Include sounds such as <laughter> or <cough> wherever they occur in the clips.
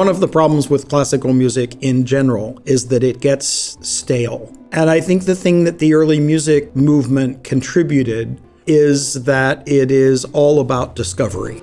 One of the problems with classical music in general is that it gets stale. And I think the thing that the early music movement contributed is that it is all about discovery.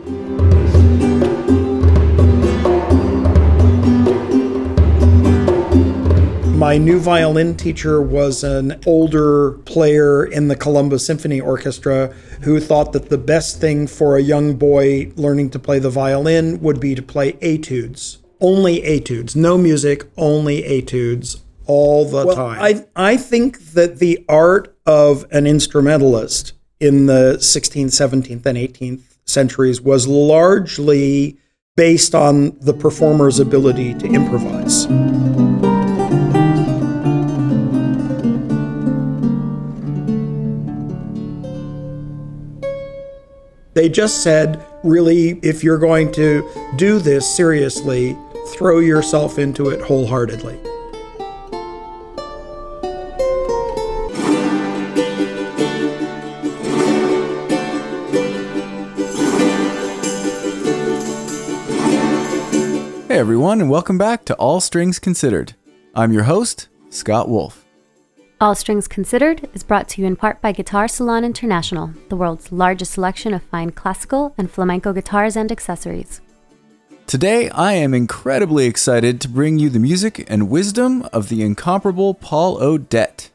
My new violin teacher was an older player in the Columbus Symphony Orchestra who thought that the best thing for a young boy learning to play the violin would be to play etudes. Only etudes, no music, only etudes all the well, time. I, I think that the art of an instrumentalist in the 16th, 17th, and 18th centuries was largely based on the performer's ability to improvise. They just said, really, if you're going to do this seriously, throw yourself into it wholeheartedly. Hey everyone, and welcome back to All Strings Considered. I'm your host, Scott Wolf. All Strings Considered is brought to you in part by Guitar Salon International, the world's largest selection of fine classical and flamenco guitars and accessories. Today, I am incredibly excited to bring you the music and wisdom of the incomparable Paul O'Dette.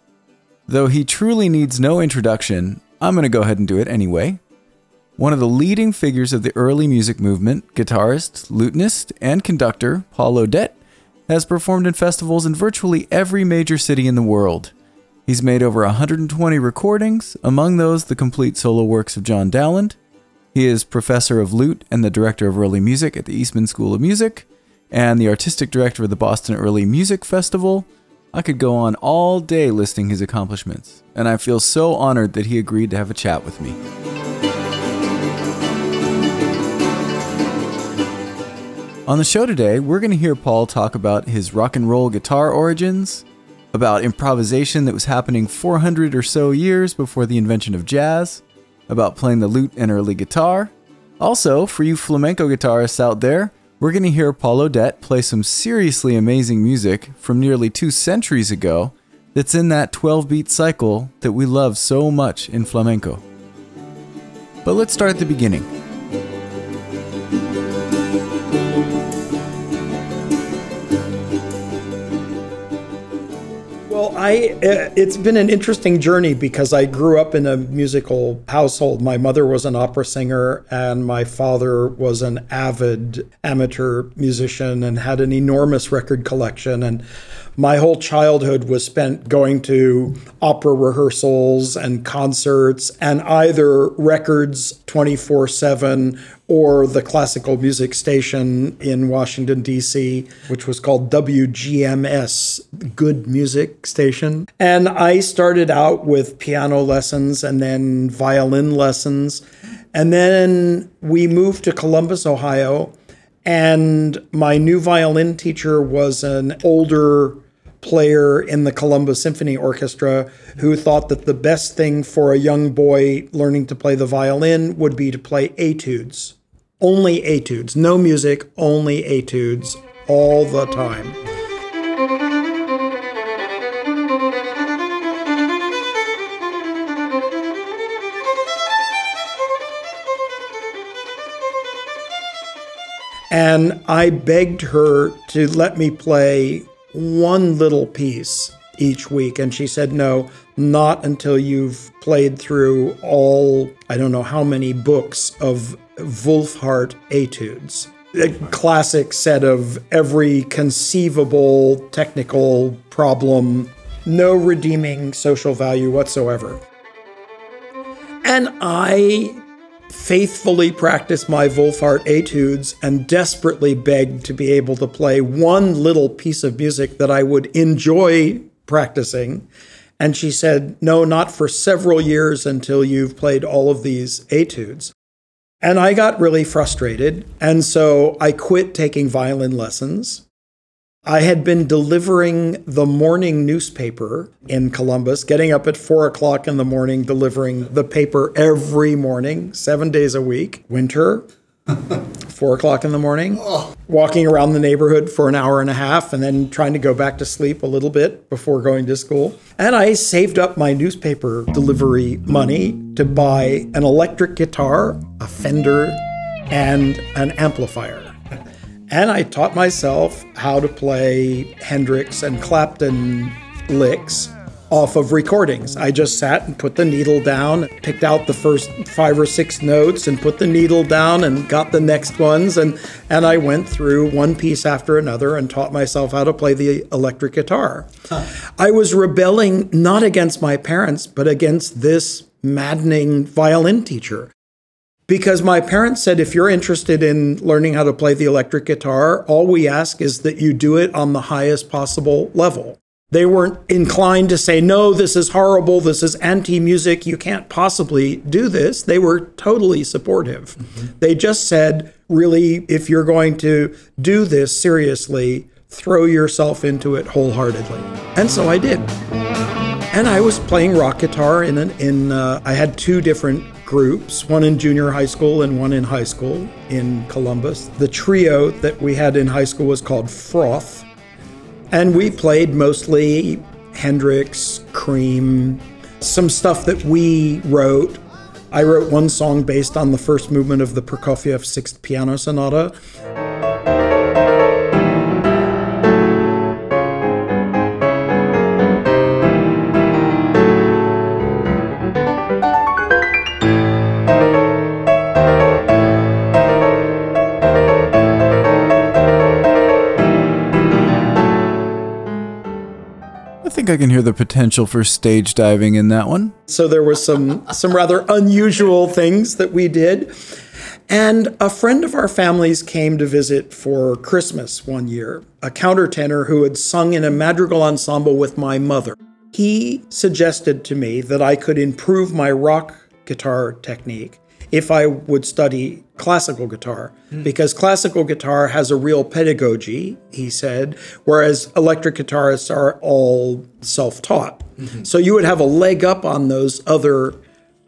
Though he truly needs no introduction, I'm going to go ahead and do it anyway. One of the leading figures of the early music movement, guitarist, lutenist, and conductor, Paul O'Dette, has performed in festivals in virtually every major city in the world. He's made over 120 recordings, among those the complete solo works of John Dowland. He is professor of lute and the director of early music at the Eastman School of Music, and the artistic director of the Boston Early Music Festival. I could go on all day listing his accomplishments, and I feel so honored that he agreed to have a chat with me. On the show today, we're going to hear Paul talk about his rock and roll guitar origins, about improvisation that was happening 400 or so years before the invention of jazz, about playing the lute and early guitar. Also, for you flamenco guitarists out there, we're going to hear Paul O'Dette play some seriously amazing music from nearly two centuries ago that's in that 12 beat cycle that we love so much in flamenco. But let's start at the beginning. I uh, it's been an interesting journey because I grew up in a musical household. My mother was an opera singer and my father was an avid amateur musician and had an enormous record collection and my whole childhood was spent going to opera rehearsals and concerts and either records 24 7 or the classical music station in Washington, D.C., which was called WGMS, Good Music Station. And I started out with piano lessons and then violin lessons. And then we moved to Columbus, Ohio. And my new violin teacher was an older player in the Columbus Symphony Orchestra who thought that the best thing for a young boy learning to play the violin would be to play etudes. Only etudes, no music, only etudes all the time. And I begged her to let me play one little piece each week. And she said, no, not until you've played through all, I don't know how many books of Wohlfahrt etudes. A classic set of every conceivable technical problem, no redeeming social value whatsoever. And I faithfully practiced my Wohlfahrt etudes and desperately begged to be able to play one little piece of music that I would enjoy practicing. And she said, No, not for several years until you've played all of these etudes. And I got really frustrated. And so I quit taking violin lessons. I had been delivering the morning newspaper in Columbus, getting up at four o'clock in the morning, delivering the paper every morning, seven days a week. Winter, <laughs> Four o'clock in the morning, walking around the neighborhood for an hour and a half, and then trying to go back to sleep a little bit before going to school. And I saved up my newspaper delivery money to buy an electric guitar, a Fender, and an amplifier. And I taught myself how to play Hendrix and Clapton licks off of recordings. I just sat and put the needle down, picked out the first five or six notes and put the needle down and got the next ones and and I went through one piece after another and taught myself how to play the electric guitar. I was rebelling not against my parents but against this maddening violin teacher. Because my parents said, if you're interested in learning how to play the electric guitar, all we ask is that you do it on the highest possible level. They weren't inclined to say, no, this is horrible, this is anti music, you can't possibly do this. They were totally supportive. Mm-hmm. They just said, really, if you're going to do this seriously, throw yourself into it wholeheartedly. And so I did. And I was playing rock guitar in an, in uh, I had two different groups, one in junior high school and one in high school in Columbus. The trio that we had in high school was called Froth and we played mostly Hendrix, Cream, some stuff that we wrote. I wrote one song based on the first movement of the Prokofiev Sixth Piano Sonata. I can hear the potential for stage diving in that one. So there was some some rather unusual things that we did. And a friend of our families came to visit for Christmas one year, a countertenor who had sung in a madrigal ensemble with my mother. He suggested to me that I could improve my rock guitar technique if I would study classical guitar, mm. because classical guitar has a real pedagogy, he said, whereas electric guitarists are all self taught. Mm-hmm. So you would have a leg up on those other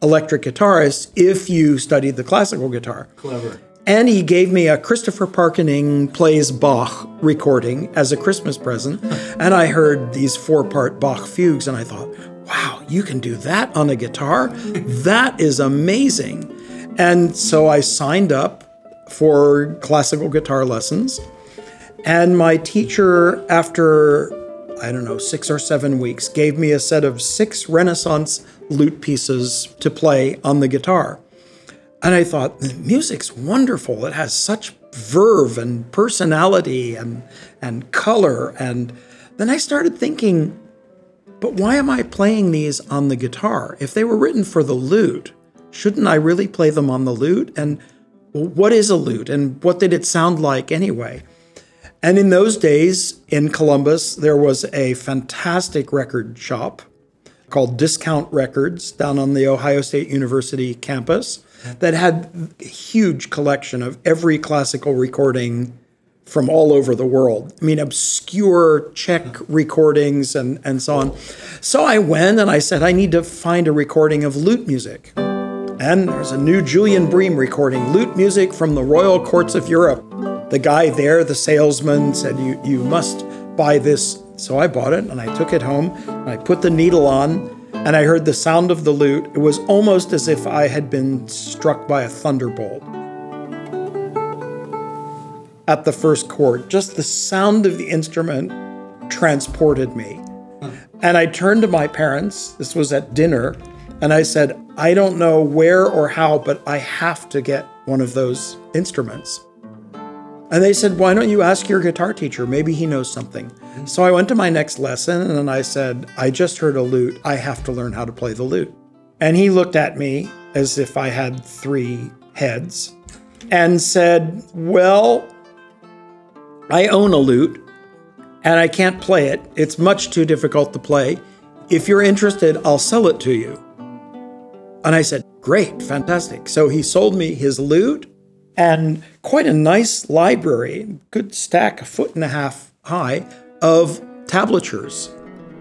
electric guitarists if you studied the classical guitar. Clever. And he gave me a Christopher Parkening plays Bach recording as a Christmas present. and I heard these four part Bach fugues, and I thought, wow, you can do that on a guitar? <laughs> that is amazing. And so I signed up for classical guitar lessons. And my teacher, after, I don't know, six or seven weeks, gave me a set of six Renaissance lute pieces to play on the guitar. And I thought, the music's wonderful. It has such verve and personality and, and color. And then I started thinking, but why am I playing these on the guitar? If they were written for the lute, shouldn't I really play them on the lute? And what is a lute and what did it sound like anyway? And in those days in Columbus, there was a fantastic record shop called Discount Records down on the Ohio State University campus that had a huge collection of every classical recording from all over the world. I mean, obscure Czech recordings and, and so on. So I went and I said, I need to find a recording of lute music. And there's a new Julian Bream recording, lute music from the royal courts of Europe. The guy there, the salesman, said, You, you must buy this. So I bought it and I took it home and I put the needle on and I heard the sound of the lute. It was almost as if I had been struck by a thunderbolt. At the first chord, just the sound of the instrument transported me. And I turned to my parents, this was at dinner, and I said, I don't know where or how, but I have to get one of those instruments. And they said, Why don't you ask your guitar teacher? Maybe he knows something. Mm-hmm. So I went to my next lesson and I said, I just heard a lute. I have to learn how to play the lute. And he looked at me as if I had three heads and said, Well, I own a lute and I can't play it. It's much too difficult to play. If you're interested, I'll sell it to you. And I said, Great, fantastic. So he sold me his lute and quite a nice library, good stack, a foot and a half high, of tablatures.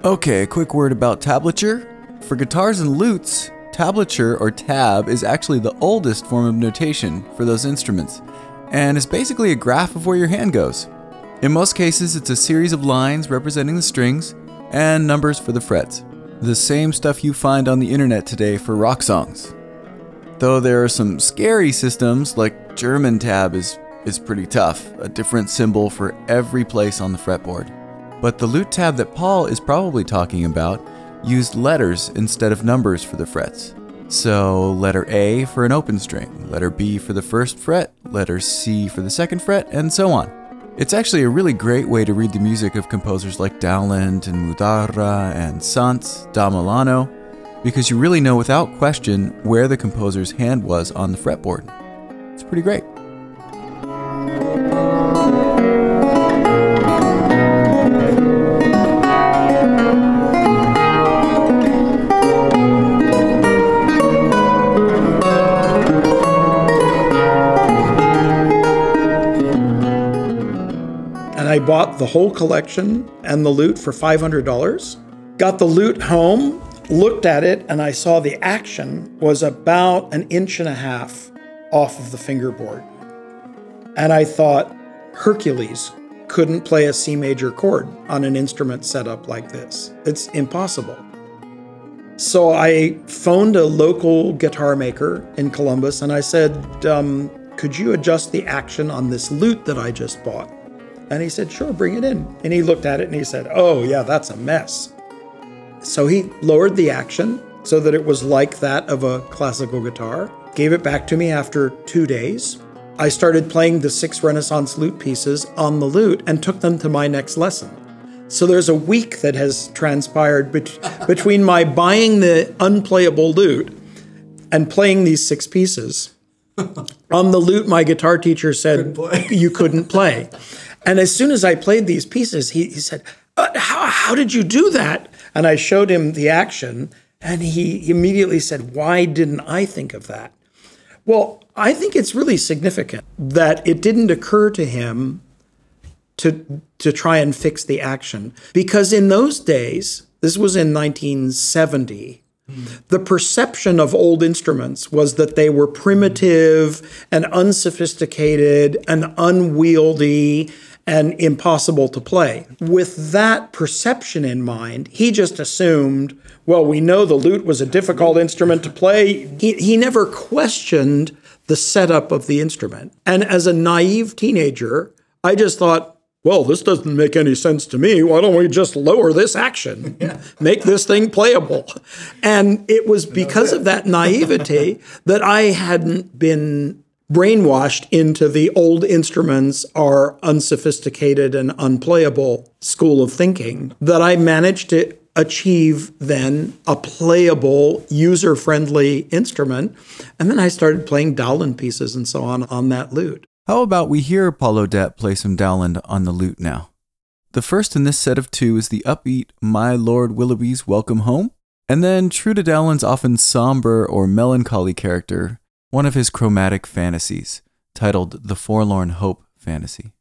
Okay, a quick word about tablature. For guitars and lutes, tablature or tab is actually the oldest form of notation for those instruments and is basically a graph of where your hand goes. In most cases, it's a series of lines representing the strings and numbers for the frets. The same stuff you find on the internet today for rock songs. Though there are some scary systems, like German tab is, is pretty tough, a different symbol for every place on the fretboard. But the lute tab that Paul is probably talking about used letters instead of numbers for the frets. So, letter A for an open string, letter B for the first fret, letter C for the second fret, and so on. It's actually a really great way to read the music of composers like Dowland and Mudarra and Sant da Milano, because you really know without question where the composer's hand was on the fretboard. It's pretty great. The whole collection and the lute for $500. Got the lute home, looked at it, and I saw the action was about an inch and a half off of the fingerboard. And I thought, Hercules couldn't play a C major chord on an instrument set up like this. It's impossible. So I phoned a local guitar maker in Columbus and I said, um, Could you adjust the action on this lute that I just bought? And he said, Sure, bring it in. And he looked at it and he said, Oh, yeah, that's a mess. So he lowered the action so that it was like that of a classical guitar, gave it back to me after two days. I started playing the six Renaissance lute pieces on the lute and took them to my next lesson. So there's a week that has transpired bet- <laughs> between my buying the unplayable lute and playing these six pieces. <laughs> on the lute, my guitar teacher said, You couldn't play. <laughs> And as soon as I played these pieces, he, he said, uh, how, how did you do that? And I showed him the action, and he immediately said, Why didn't I think of that? Well, I think it's really significant that it didn't occur to him to, to try and fix the action. Because in those days, this was in 1970, the perception of old instruments was that they were primitive and unsophisticated and unwieldy and impossible to play. With that perception in mind, he just assumed, well, we know the lute was a difficult instrument to play. He, he never questioned the setup of the instrument. And as a naive teenager, I just thought, well, this doesn't make any sense to me. Why don't we just lower this action, <laughs> make this thing playable? And it was because of that naivety that I hadn't been brainwashed into the old instruments are unsophisticated and unplayable school of thinking that I managed to achieve then a playable, user friendly instrument. And then I started playing Dowland pieces and so on on that lute. How about we hear Paul O'Dette play some Dowland on the lute now? The first in this set of two is the upbeat My Lord Willoughby's Welcome Home, and then true to Dowland's often somber or melancholy character, one of his chromatic fantasies, titled The Forlorn Hope Fantasy.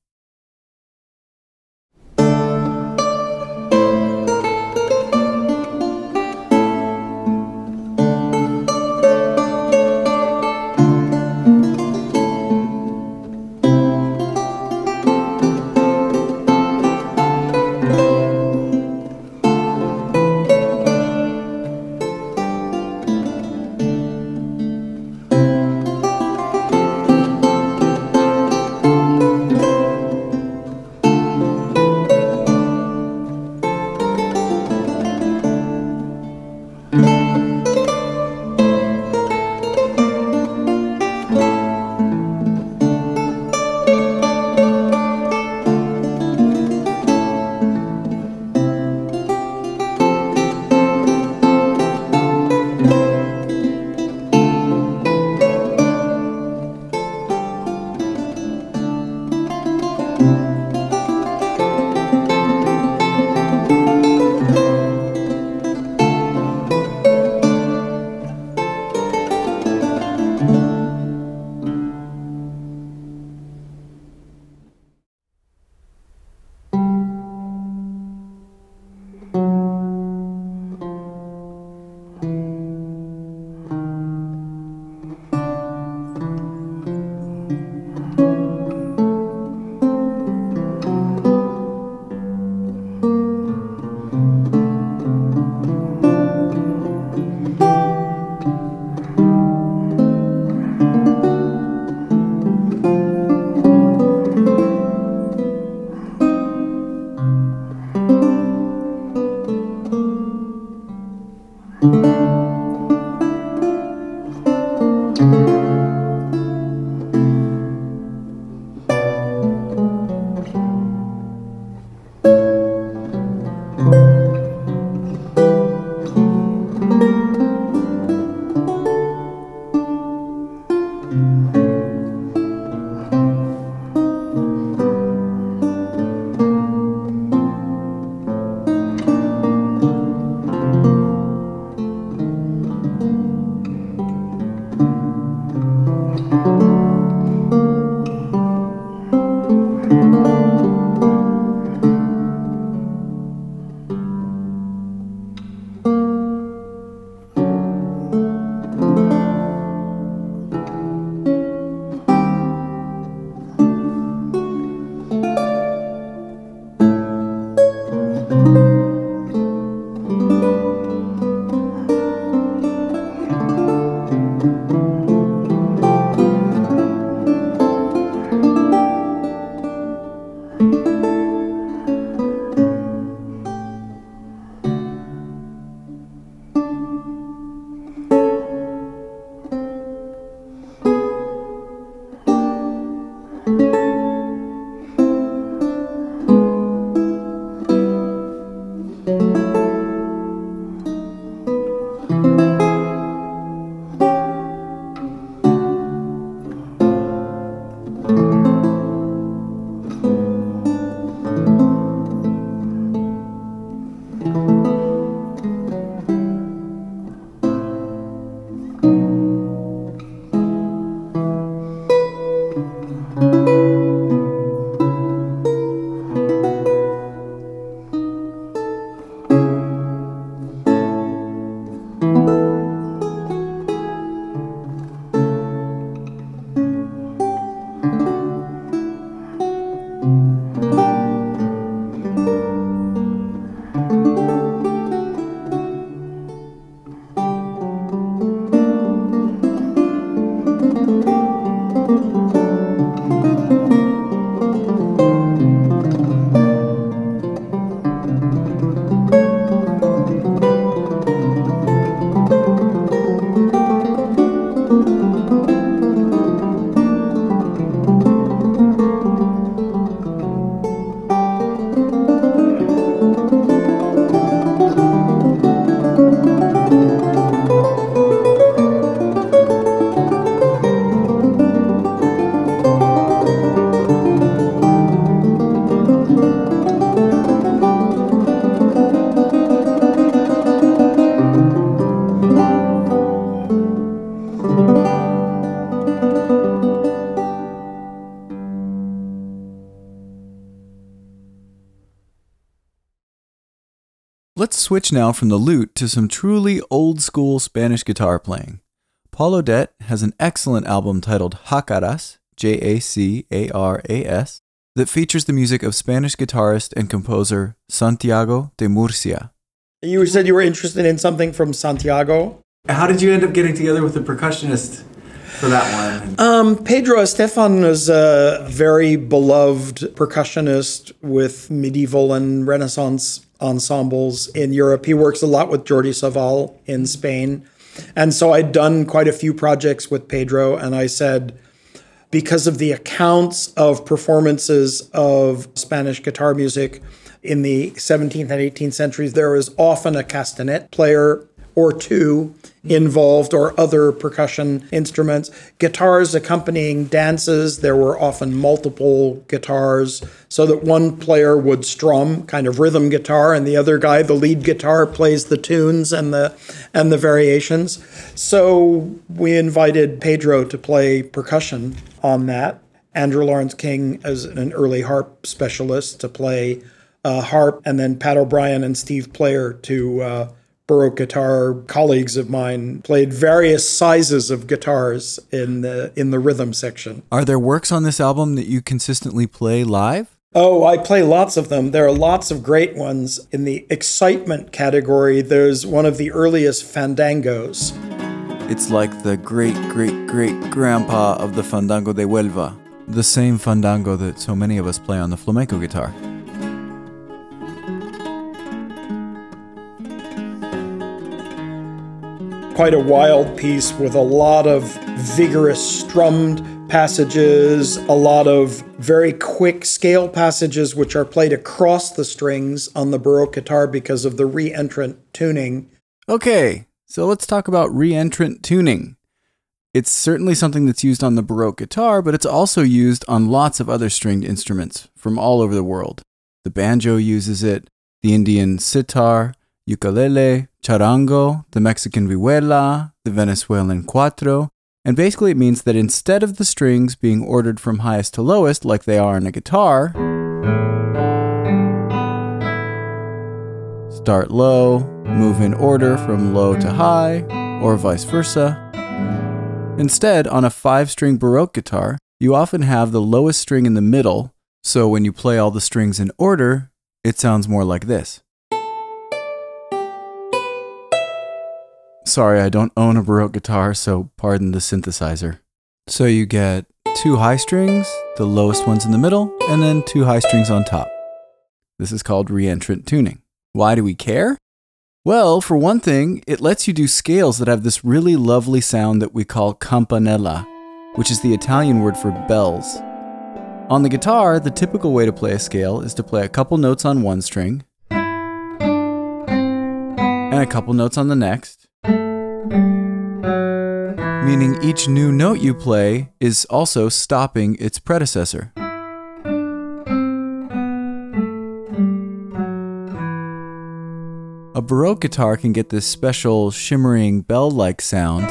Switch now from the lute to some truly old school Spanish guitar playing. Paul O'Dette has an excellent album titled Jacaras, J A C A R A S, that features the music of Spanish guitarist and composer Santiago de Murcia. You said you were interested in something from Santiago. How did you end up getting together with the percussionist for that one? Um, Pedro Estevan is a very beloved percussionist with medieval and Renaissance ensembles in Europe. He works a lot with Jordi Savall in Spain. And so I'd done quite a few projects with Pedro, and I said, because of the accounts of performances of Spanish guitar music in the 17th and 18th centuries, there was often a castanet player or two involved or other percussion instruments. Guitars accompanying dances, there were often multiple guitars so that one player would strum kind of rhythm guitar and the other guy the lead guitar plays the tunes and the and the variations. So we invited Pedro to play percussion on that. Andrew Lawrence King as an early harp specialist to play uh, harp and then Pat O'Brien and Steve Player to uh, Baroque guitar colleagues of mine played various sizes of guitars in the in the rhythm section. Are there works on this album that you consistently play live? Oh, I play lots of them. There are lots of great ones. In the excitement category, there's one of the earliest fandangos. It's like the great great great grandpa of the fandango de Huelva, the same fandango that so many of us play on the flamenco guitar. Quite a wild piece with a lot of vigorous strummed passages, a lot of very quick scale passages which are played across the strings on the Baroque guitar because of the re-entrant tuning. Okay, so let's talk about re-entrant tuning. It's certainly something that's used on the Baroque guitar, but it's also used on lots of other stringed instruments from all over the world. The banjo uses it, the Indian sitar, ukulele, charango, the Mexican vihuela, the Venezuelan cuatro, and basically it means that instead of the strings being ordered from highest to lowest like they are in a guitar, start low, move in order from low to high, or vice versa. Instead, on a five string Baroque guitar, you often have the lowest string in the middle, so when you play all the strings in order, it sounds more like this. Sorry, I don't own a Baroque guitar, so pardon the synthesizer. So you get. two high strings, the lowest ones in the middle, and then two high strings on top. This is called reentrant tuning. Why do we care? Well, for one thing, it lets you do scales that have this really lovely sound that we call campanella, which is the Italian word for bells. On the guitar, the typical way to play a scale is to play a couple notes on one string and a couple notes on the next, meaning each new note you play is also stopping its predecessor. A Baroque guitar can get this special shimmering bell like sound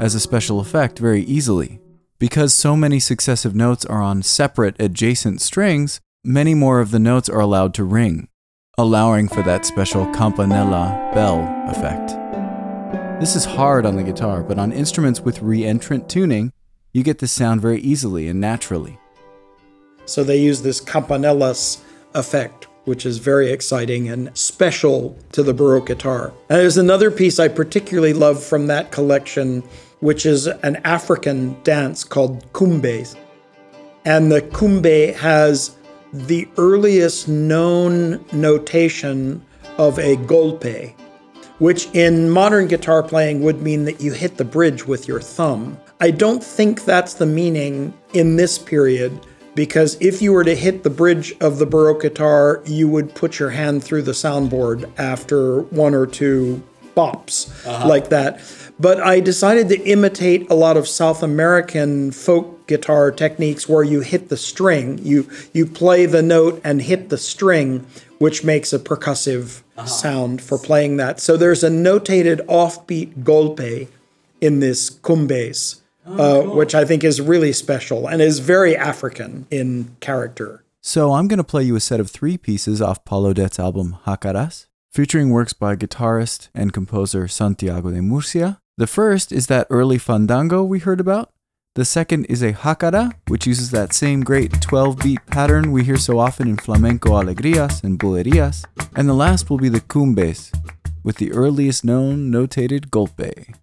as a special effect very easily. Because so many successive notes are on separate adjacent strings, many more of the notes are allowed to ring, allowing for that special campanella bell effect. This is hard on the guitar, but on instruments with reentrant tuning, you get this sound very easily and naturally. So they use this campanellas effect, which is very exciting and special to the Baroque guitar. And there's another piece I particularly love from that collection which is an African dance called kumbe. And the kumbe has the earliest known notation of a golpe, which in modern guitar playing would mean that you hit the bridge with your thumb. I don't think that's the meaning in this period because if you were to hit the bridge of the Baroque guitar, you would put your hand through the soundboard after one or two bops uh-huh. like that. But I decided to imitate a lot of South American folk guitar techniques where you hit the string, you you play the note and hit the string, which makes a percussive uh-huh. sound for playing that. So there's a notated offbeat golpe in this kumbes, oh, uh, cool. which I think is really special and is very African in character. So I'm going to play you a set of three pieces off Paul O'Dette's album Jacaras, featuring works by guitarist and composer Santiago de Murcia, the first is that early fandango we heard about. The second is a jacara, which uses that same great 12 beat pattern we hear so often in flamenco alegrias and bulerías. And the last will be the cumbes, with the earliest known notated golpe.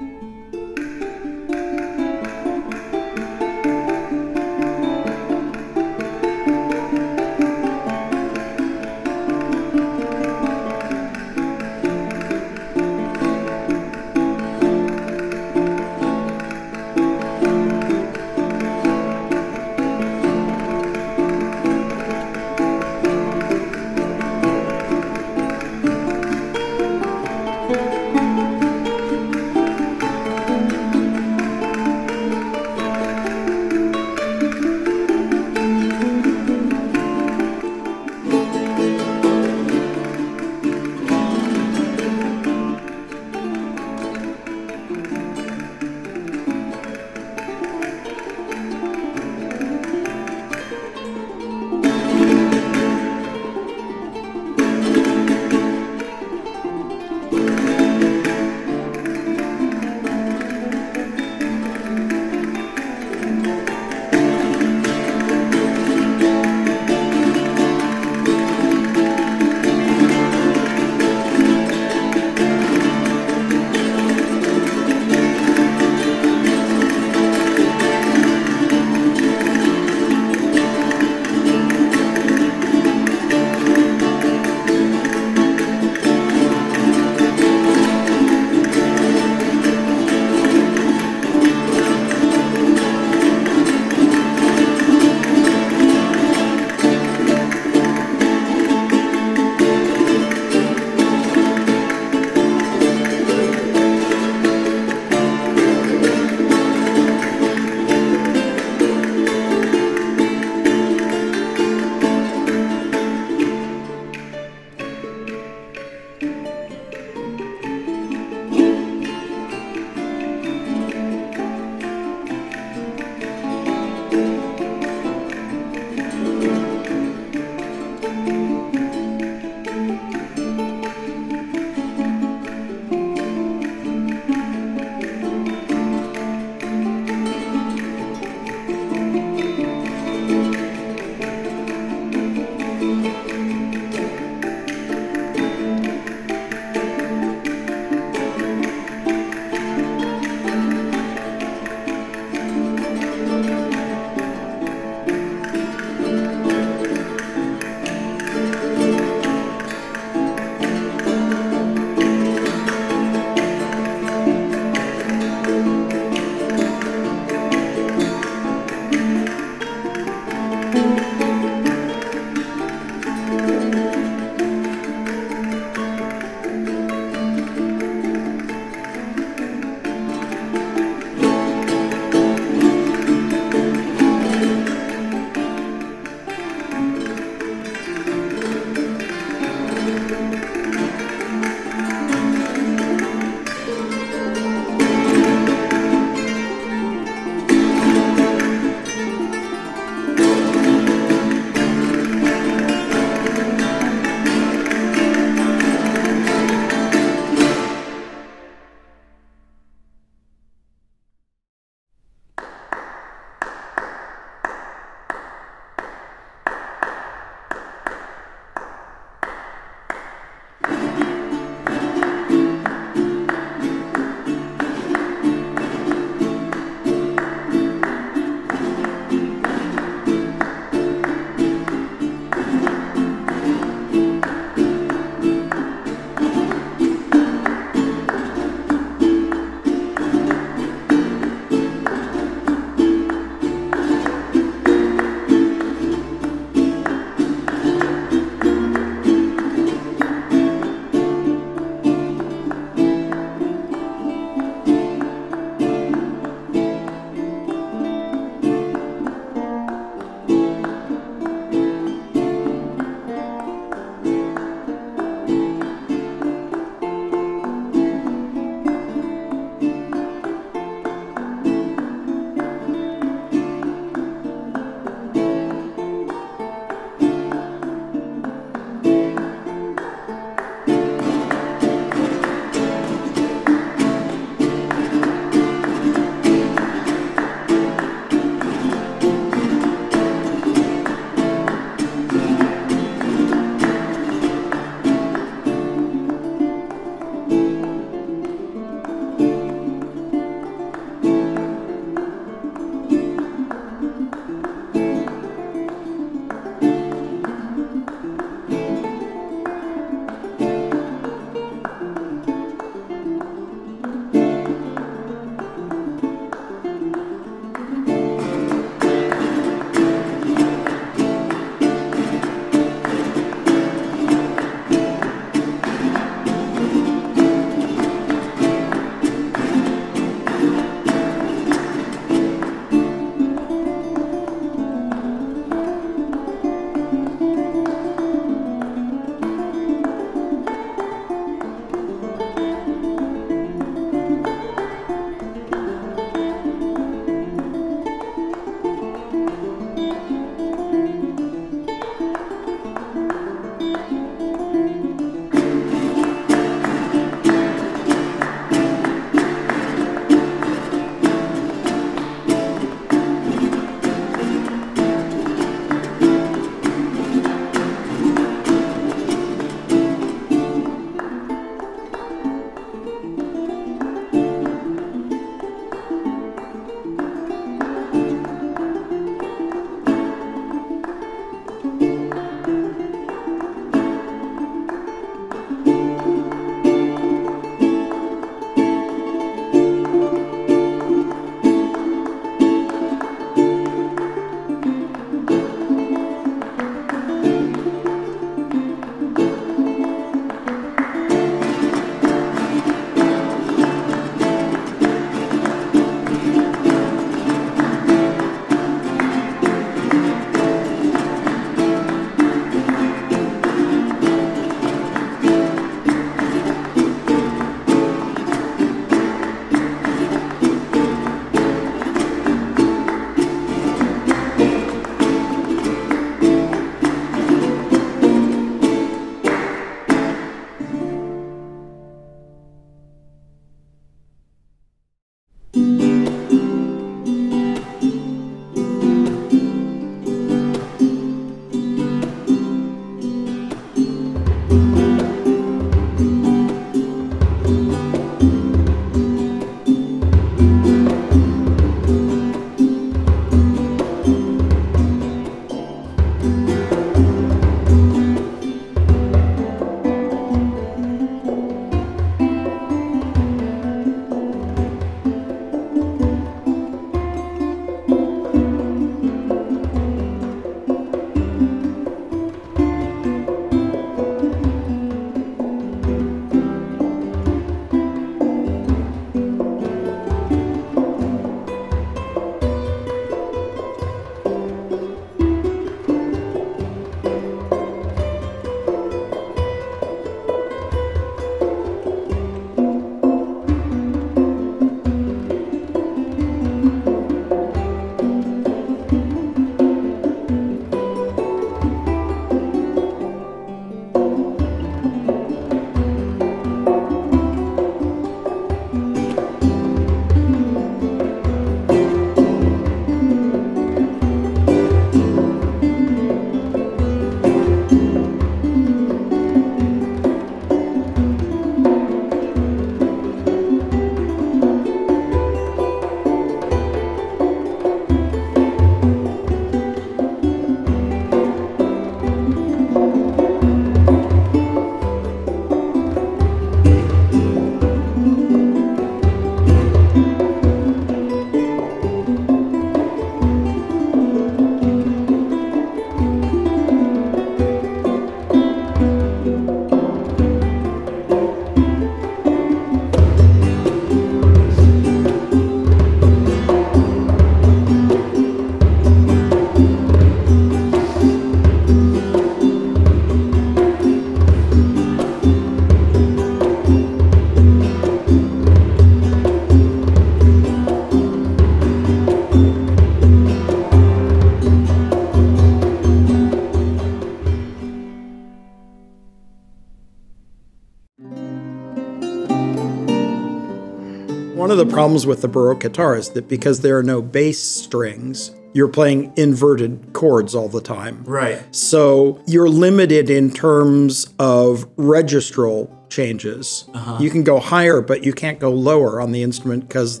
Of the problems with the Baroque guitar is that because there are no bass strings, you're playing inverted chords all the time. Right. So you're limited in terms of registral changes. Uh-huh. You can go higher, but you can't go lower on the instrument because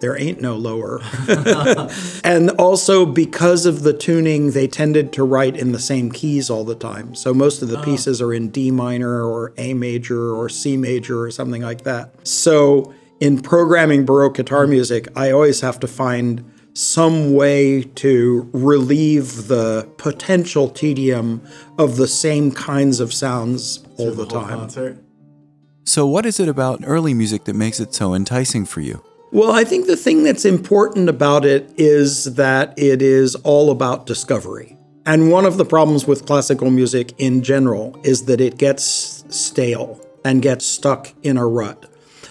there ain't no lower. <laughs> and also because of the tuning, they tended to write in the same keys all the time. So most of the pieces are in D minor or A major or C major or something like that. So in programming Baroque guitar music, I always have to find some way to relieve the potential tedium of the same kinds of sounds all the time. So, what is it about early music that makes it so enticing for you? Well, I think the thing that's important about it is that it is all about discovery. And one of the problems with classical music in general is that it gets stale and gets stuck in a rut.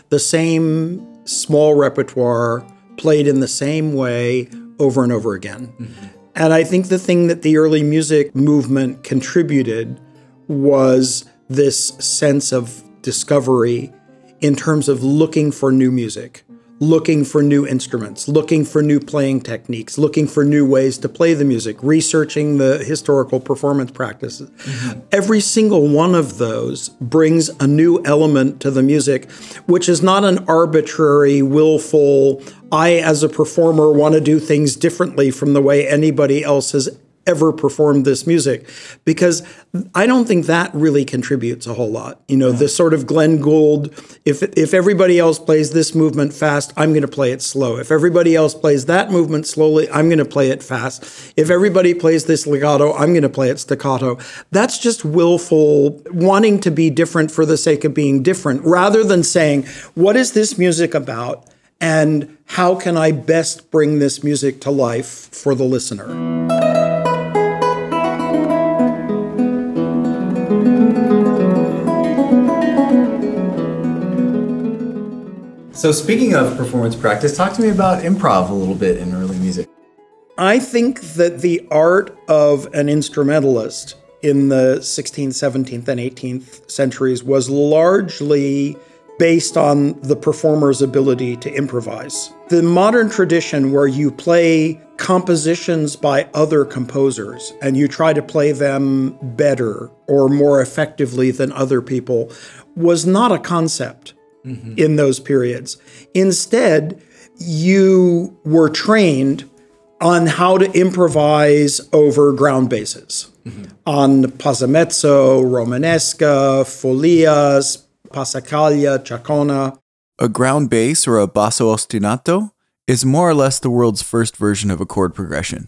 The same small repertoire played in the same way over and over again. Mm-hmm. And I think the thing that the early music movement contributed was this sense of discovery in terms of looking for new music, looking for new instruments, looking for new playing techniques, looking for new ways to play the music, researching the historical performance practices. Mm-hmm. Every single one of those brings a new element to the music, which is not an arbitrary, willful, I as a performer want to do things differently from the way anybody else has ever performed this music because I don't think that really contributes a whole lot. You know, this sort of Glenn Gould, if if everybody else plays this movement fast, I'm going to play it slow. If everybody else plays that movement slowly, I'm going to play it fast. If everybody plays this legato, I'm going to play it staccato. That's just willful wanting to be different for the sake of being different rather than saying, what is this music about? And how can I best bring this music to life for the listener? So, speaking of performance practice, talk to me about improv a little bit in early music. I think that the art of an instrumentalist in the 16th, 17th, and 18th centuries was largely based on the performer's ability to improvise. The modern tradition where you play compositions by other composers and you try to play them better or more effectively than other people was not a concept Mm-hmm. in those periods. Instead, you were trained on how to improvise over ground bases, mm-hmm. on Passamezzo, Romanesca, Folias, Passacaglia, Chacona. A ground bass or a basso ostinato is more or less the world's first version of a chord progression.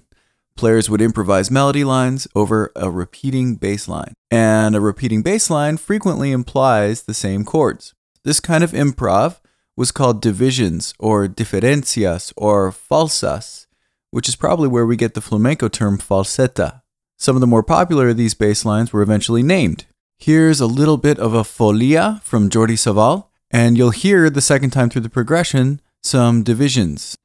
Players would improvise melody lines over a repeating bass line, and a repeating bass line frequently implies the same chords. This kind of improv was called divisions or diferencias or falsas, which is probably where we get the flamenco term falseta. Some of the more popular of these bass lines were eventually named. Here's a little bit of a folia from Jordi Savall, and you'll hear the second time through the progression some divisions.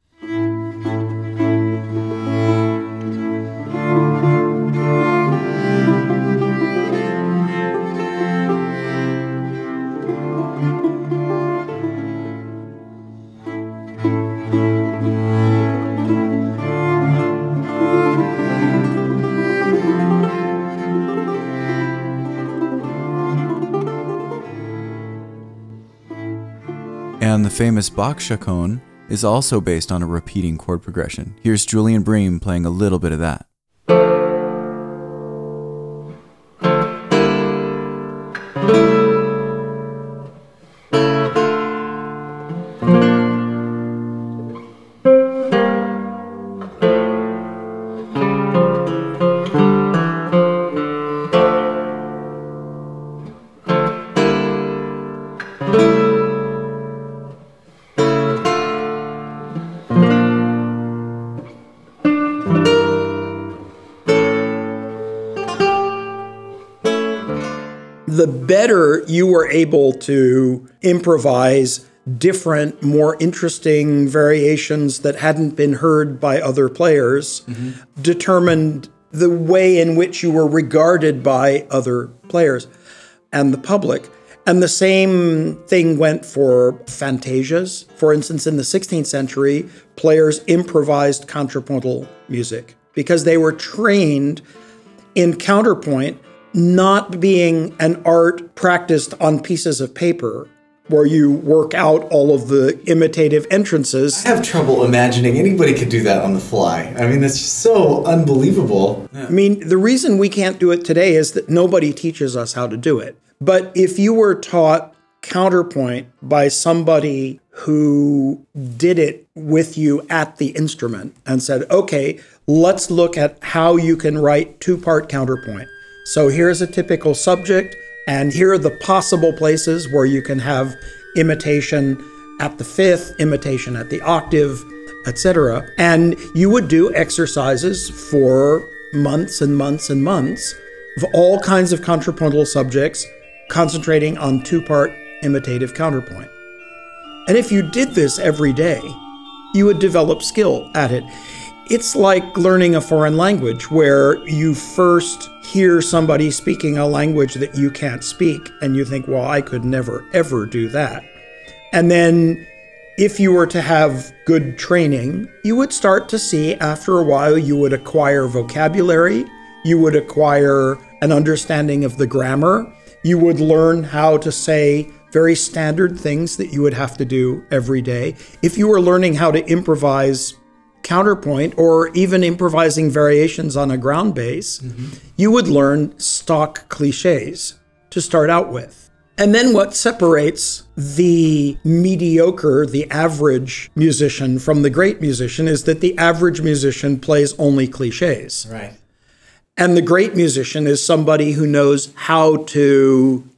Famous Bach chaconne is also based on a repeating chord progression. Here's Julian Bream playing a little bit of that. You were able to improvise different, more interesting variations that hadn't been heard by other players, determined the way in which you were regarded by other players and the public. And the same thing went for fantasias. For instance, in the 16th century, players improvised contrapuntal music because they were trained in counterpoint not being an art practiced on pieces of paper where you work out all of the imitative entrances. I have trouble imagining anybody could do that on the fly. I mean, that's just so unbelievable. I mean, the reason we can't do it today is that nobody teaches us how to do it. But if you were taught counterpoint by somebody who did it with you at the instrument and said, okay, let's look at how you can write two part counterpoint. So here's a typical subject, and here are the possible places where you can have imitation at the fifth, imitation at the octave, etc. And you would do exercises for months and months and months of all kinds of contrapuntal subjects concentrating on two part imitative counterpoint. And if you did this every day, you would develop skill at it. It's like learning a foreign language where you first hear somebody speaking a language that you can't speak, and you think, well, I could never, ever do that. And then if you were to have good training, you would start to see after a while you would acquire vocabulary, you would acquire an understanding of the grammar, you would learn how to say very standard things that you would have to do every day. If you were learning how to improvise counterpoint or even improvising variations on a ground bass, mm-hmm. you would learn stock cliches to start out with. And then what separates the mediocre, the average musician from the great musician is that the average musician plays only cliches. Right. And the great musician is somebody who knows how to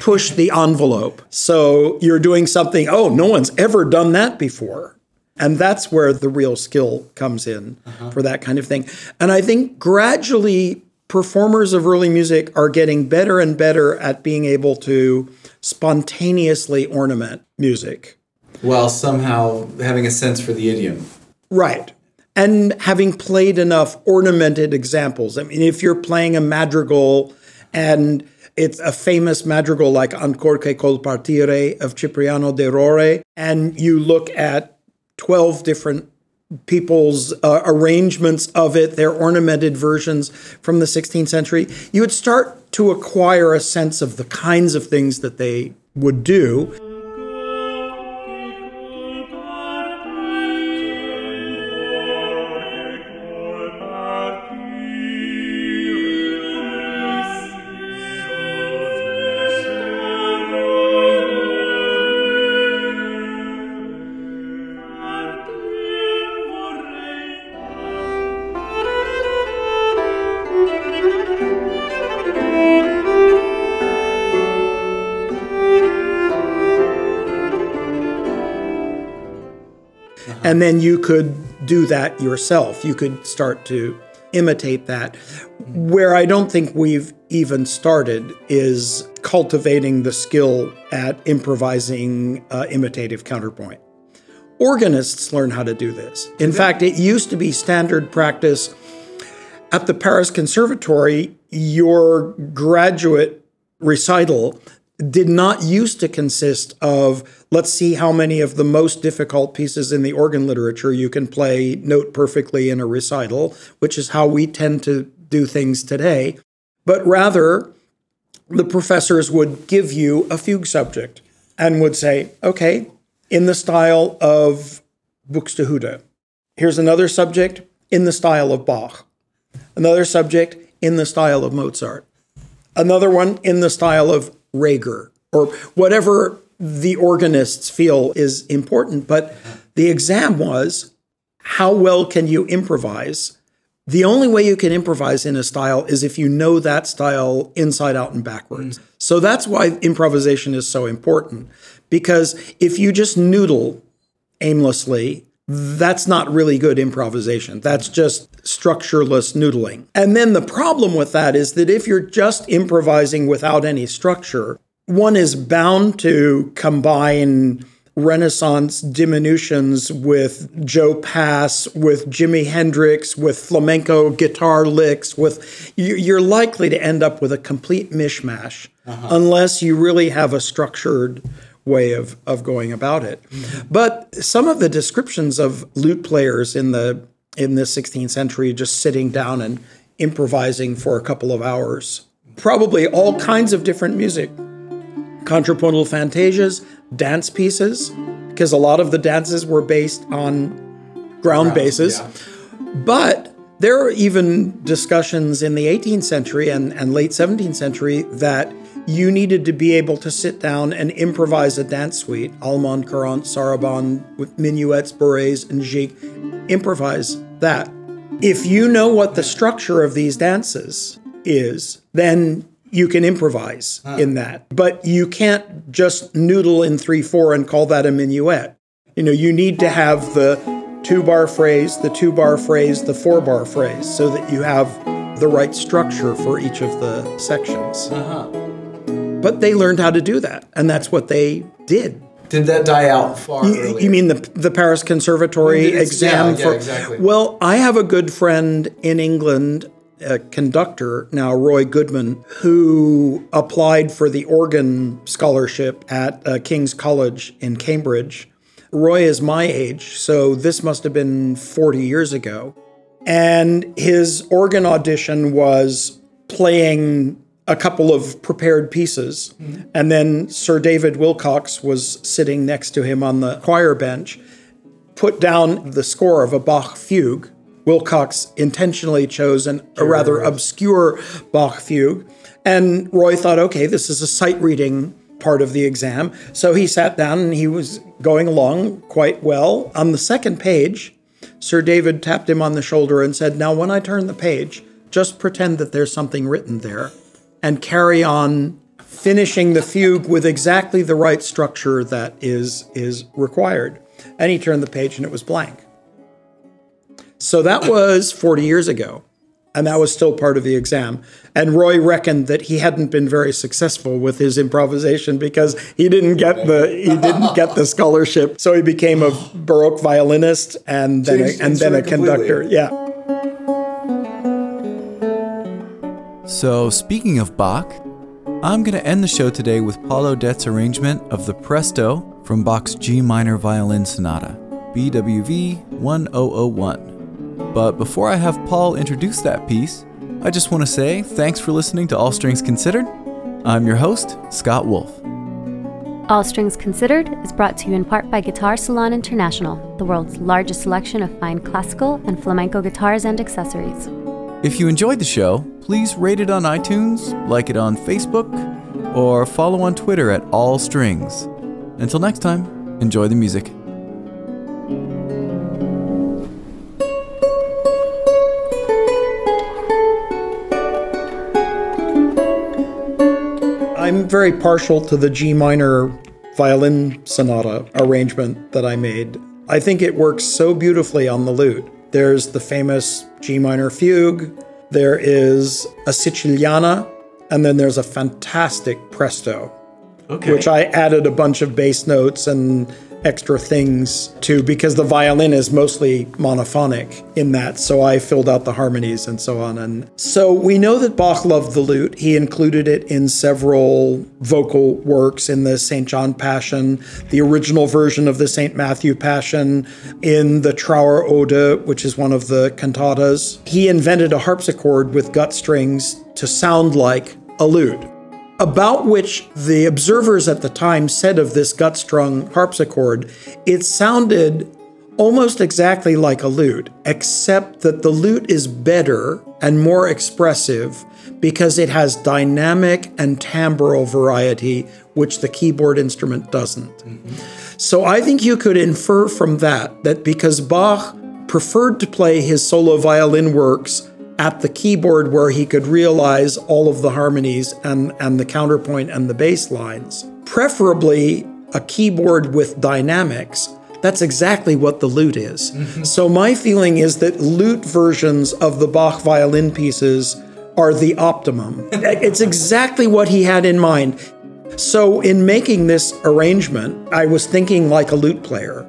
push the envelope. So you're doing something, oh, no one's ever done that before. And that's where the real skill comes in uh-huh. for that kind of thing. And I think gradually performers of early music are getting better and better at being able to spontaneously ornament music. While somehow having a sense for the idiom. Right and having played enough ornamented examples. I mean, if you're playing a madrigal and it's a famous madrigal like Ancor che col partire of Cipriano de Rore, and you look at 12 different people's uh, arrangements of it, their ornamented versions from the 16th century, you would start to acquire a sense of the kinds of things that they would do. And then you could do that yourself. You could start to imitate that. Where I don't think we've even started is cultivating the skill at improvising uh, imitative counterpoint. Organists learn how to do this. In fact, it used to be standard practice at the Paris Conservatory. Your graduate recital did not used to consist of let's see how many of the most difficult pieces in the organ literature you can play note perfectly in a recital, which is how we tend to do things today, but rather the professors would give you a fugue subject and would say, okay, in the style of Buxtehude. Here's another subject in the style of Bach. Another subject in the style of Mozart. Another one in the style of Reger or whatever the organists feel is important. But the exam was how well can you improvise? The only way you can improvise in a style is if you know that style inside out and backwards. Mm. So that's why improvisation is so important. Because if you just noodle aimlessly, that's not really good improvisation. That's just structureless noodling. And then the problem with that is that if you're just improvising without any structure, one is bound to combine Renaissance diminutions with Joe Pass, with Jimi Hendrix, with flamenco guitar licks, with you're likely to end up with a complete mishmash uh-huh. unless you really have a structured way of, of going about it. Mm-hmm. But some of the descriptions of lute players in the in the 16th century just sitting down and improvising for a couple of hours. Probably all kinds of different music. Contrapuntal fantasias, dance pieces, because a lot of the dances were based on ground bases. Yeah. But there are even discussions in the 18th century and, and late 17th century that you needed to be able to sit down and improvise a dance suite, Allemand, Courant, Sarabande, with minuets, bourrées, and gigue. Improvise that. If you know what the structure of these dances is, then you can improvise huh. in that. But you can't just noodle in 3 4 and call that a minuet. You know, you need to have the two bar phrase, the two bar phrase, the four bar phrase, so that you have the right structure for each of the sections. Uh-huh. But they learned how to do that, and that's what they did. Did that die out far you, earlier? You mean the the Paris Conservatory exam? Yeah, for, yeah, exactly. Well, I have a good friend in England a conductor now, Roy Goodman, who applied for the organ scholarship at uh, King's College in Cambridge. Roy is my age, so this must have been 40 years ago. And his organ audition was playing a couple of prepared pieces. Mm-hmm. And then Sir David Willcocks was sitting next to him on the choir bench, put down the score of a Bach fugue Willcocks intentionally chose an, a rather obscure Bach fugue. And Roy thought, okay, this is a sight reading part of the exam. So he sat down and he was going along quite well. On the second page, Sir David tapped him on the shoulder and said, Now, when I turn the page, just pretend that there's something written there and carry on finishing the fugue with exactly the right structure that is, is required. And he turned the page and it was blank. So that was 40 years ago. And that was still part of the exam. And Roy reckoned that he hadn't been very successful with his improvisation because he didn't get the he didn't get the scholarship. So he became a baroque violinist and then a, and then a conductor. Yeah. So speaking of Bach, I'm going to end the show today with Paul O'Dette's arrangement of the Presto from Bach's G minor violin sonata, BWV 1001. But before I have Paul introduce that piece, I just want to say thanks for listening to All Strings Considered. I'm your host, Scott Wolf. All Strings Considered is brought to you in part by Guitar Salon International, the world's largest selection of fine classical and flamenco guitars and accessories. If you enjoyed the show, please rate it on iTunes, like it on Facebook, or follow on Twitter at All Strings. Until next time, enjoy the music. I'm very partial to the G minor violin sonata arrangement that I made. I think it works so beautifully on the lute. There's the famous G minor fugue, there is a Siciliana, and then there's a fantastic presto, okay. which I added a bunch of bass notes and extra things too, because the violin is mostly monophonic in that. So I filled out the harmonies and so on. And so we know that Bach loved the lute. He included it in several vocal works in the St. John Passion, the original version of the St. Matthew Passion, in the Trauer Ode, which is one of the cantatas. He invented a harpsichord with gut strings to sound like a lute about which the observers at the time said of this gut strung harpsichord, it sounded almost exactly like a lute, except that the lute is better and more expressive because it has dynamic and timbral variety, which the keyboard instrument doesn't. Mm-hmm. So I think you could infer from that that because Bach preferred to play his solo violin works at the keyboard where he could realize all of the harmonies and, and the counterpoint and the bass lines. Preferably a keyboard with dynamics. That's exactly what the lute is. Mm-hmm. So, my feeling is that lute versions of the Bach violin pieces are the optimum. <laughs> it's exactly what he had in mind. So, in making this arrangement, I was thinking like a lute player.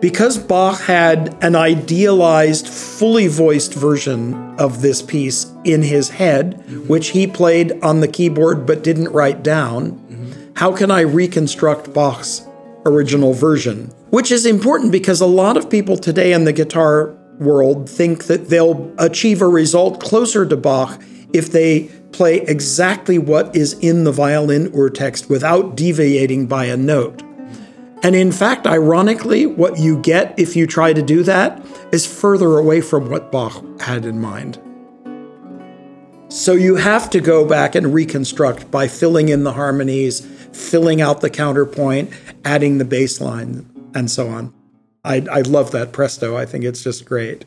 Because Bach had an idealized, fully voiced version of this piece in his head, which he played on the keyboard but didn't write down, mm-hmm. how can I reconstruct Bach's original version? Which is important because a lot of people today in the guitar world think that they'll achieve a result closer to Bach if they play exactly what is in the violin Urtext without deviating by a note. And in fact, ironically, what you get if you try to do that is further away from what Bach had in mind. So you have to go back and reconstruct by filling in the harmonies, filling out the counterpoint, adding the bass line, and so on. I, I love that presto. I think it's just great.